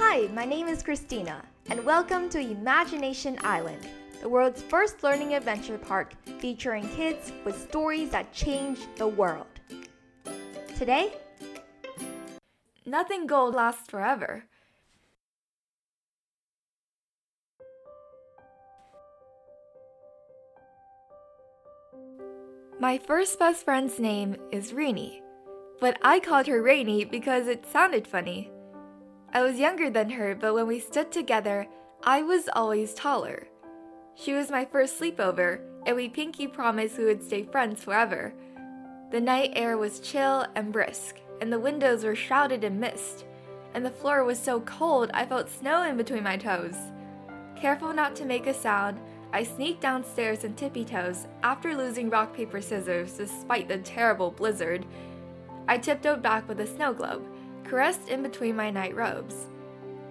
Hi, my name is Christina, and welcome to Imagination Island, the world's first learning adventure park featuring kids with stories that change the world. Today, nothing gold lasts forever. My first best friend's name is Rainy, but I called her Rainy because it sounded funny. I was younger than her, but when we stood together, I was always taller. She was my first sleepover, and we pinky promised we would stay friends forever. The night air was chill and brisk, and the windows were shrouded in mist, and the floor was so cold I felt snow in between my toes. Careful not to make a sound, I sneaked downstairs on tippy toes after losing rock, paper, scissors despite the terrible blizzard. I tiptoed back with a snow globe, caressed in between my night robes.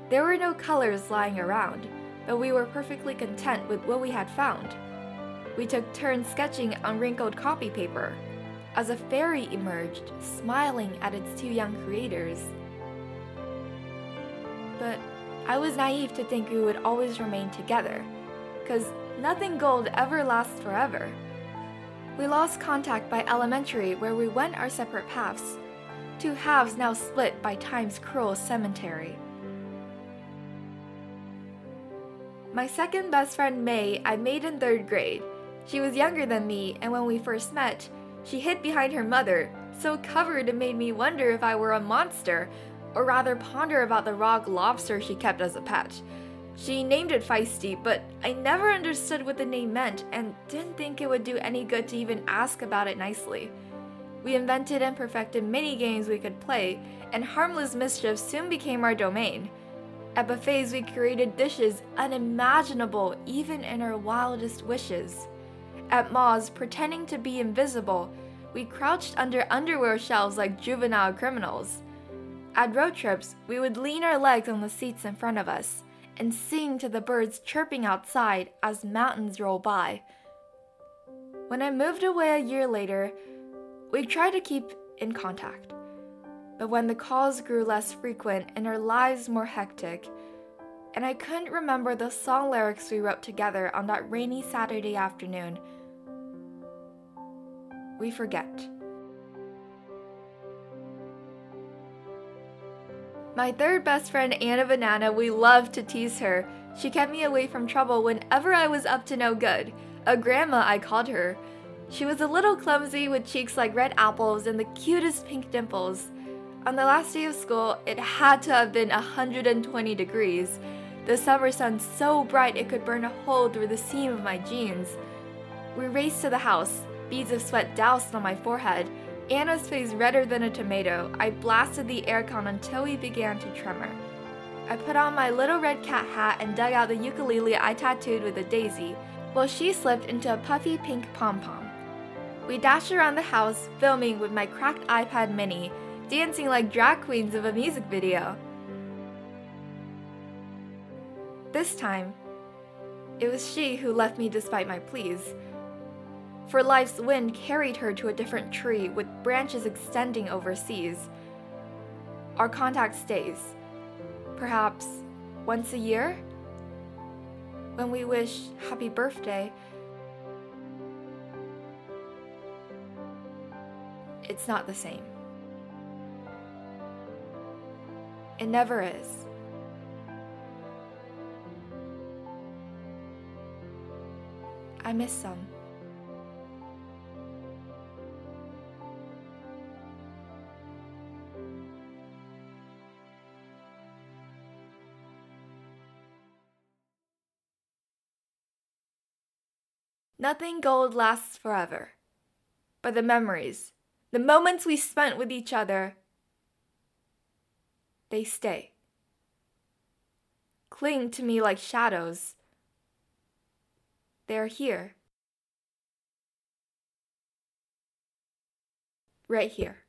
There were no colors lying around, but we were perfectly content with what we had found. We took turns sketching on wrinkled copy paper as a fairy emerged, smiling at its two young creators. But I was naive to think we would always remain together, because nothing gold ever lasts forever. We lost contact by elementary, where we went our separate paths, two halves now split by time's cruel cemetery. My second best friend May, I made in third grade. She was younger than me, and when we first met, she hid behind her mother, so covered it made me wonder if I were a monster, or rather ponder about the rock lobster she kept as a pet. She named it Feisty, but I never understood what the name meant and didn't think it would do any good to even ask about it nicely. We invented and perfected many games we could play, and harmless mischief soon became our domain. At buffets, we created dishes unimaginable even in our wildest wishes. At malls, pretending to be invisible, we crouched under underwear shelves like juvenile criminals. At road trips, we would lean our legs on the seats in front of us and sing to the birds chirping outside as mountains roll by. When I moved away a year later, we tried to keep in contact. But when the calls grew less frequent and our lives more hectic, and I couldn't remember the song lyrics we wrote together on that rainy Saturday afternoon, we forget. My third best friend, Anna Banana, we loved to tease her. She kept me away from trouble whenever I was up to no good. A grandma, I called her. She was a little clumsy with cheeks like red apples and the cutest pink dimples. On the last day of school, it had to have been 120 degrees. The summer sun so bright it could burn a hole through the seam of my jeans. We raced to the house, beads of sweat doused on my forehead. Anna's face redder than a tomato. I blasted the aircon until we began to tremor. I put on my little red cat hat and dug out the ukulele I tattooed with a daisy, while she slipped into a puffy pink pom pom. We dash around the house, filming with my cracked iPad mini, dancing like drag queens of a music video. This time, it was she who left me despite my pleas. For life's wind carried her to a different tree with branches extending overseas. Our contact stays, perhaps once a year, when we wish happy birthday. It's not the same. It never is. I miss some. Nothing gold lasts forever, but the memories, the moments we spent with each other, they stay. Cling to me like shadows. They're here. Right here.